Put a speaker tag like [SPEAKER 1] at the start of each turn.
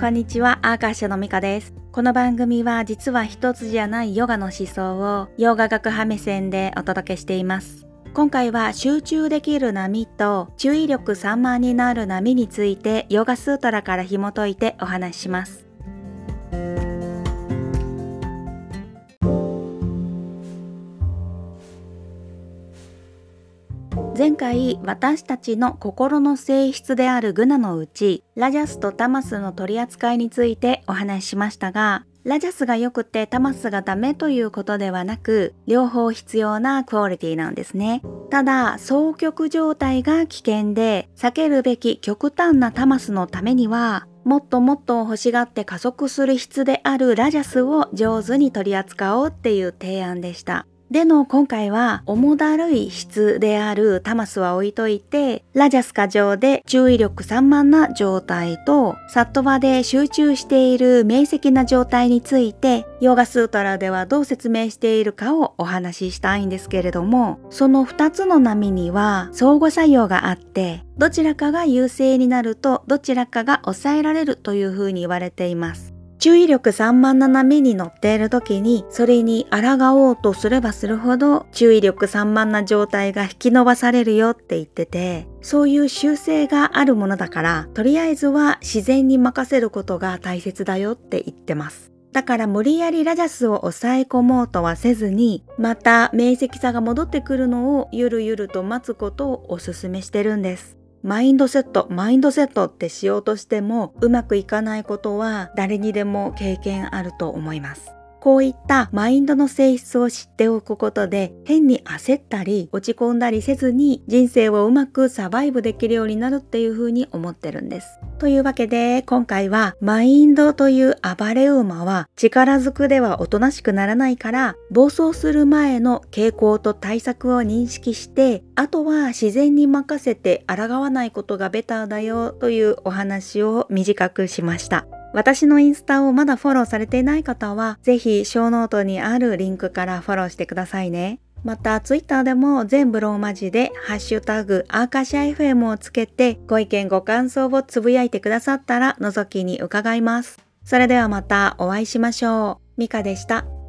[SPEAKER 1] こんにちは、アーカッシュのミカです。この番組は実は一つじゃないヨガの思想をヨガ学派目線でお届けしています。今回は集中できる波と注意力散漫になる波についてヨガスートラから紐解いてお話しします。前回私たちの心の性質であるグナのうちラジャスとタマスの取り扱いについてお話ししましたがラジャスが良くてタマスがダメということではなく両方必要なクオリティなんですね。ただ双極状態が危険で避けるべき極端なタマスのためにはもっともっと欲しがって加速する質であるラジャスを上手に取り扱おうっていう提案でした。での今回は重だるい質であるタマスは置いといてラジャス過剰で注意力散漫な状態とサットバで集中している明晰な状態についてヨガスートラではどう説明しているかをお話ししたいんですけれどもその2つの波には相互作用があってどちらかが優勢になるとどちらかが抑えられるというふうに言われています。注意力散漫な波に乗っている時にそれに抗おうとすればするほど注意力散漫な状態が引き伸ばされるよって言っててそういう習性があるものだからとりあえずは自然に任せることが大切だよって言ってます。だから無理やりラジャスを抑え込もうとはせずにまた明晰さが戻ってくるのをゆるゆると待つことをおすすめしてるんです。マインドセット、マインドセットってしようとしてもうまくいかないことは誰にでも経験あると思います。こういったマインドの性質を知っておくことで変に焦ったり落ち込んだりせずに人生をうまくサバイブできるようになるっていうふうに思ってるんです。というわけで今回はマインドという暴れ馬は力ずくではおとなしくならないから暴走する前の傾向と対策を認識してあとは自然に任せて抗わないことがベターだよというお話を短くしました。私のインスタをまだフォローされていない方は、ぜひショーノートにあるリンクからフォローしてくださいね。また、ツイッターでも全部ローマ字で、ハッシュタグ、アーカシア FM をつけて、ご意見ご感想をつぶやいてくださったら、覗きに伺います。それではまたお会いしましょう。ミカでした。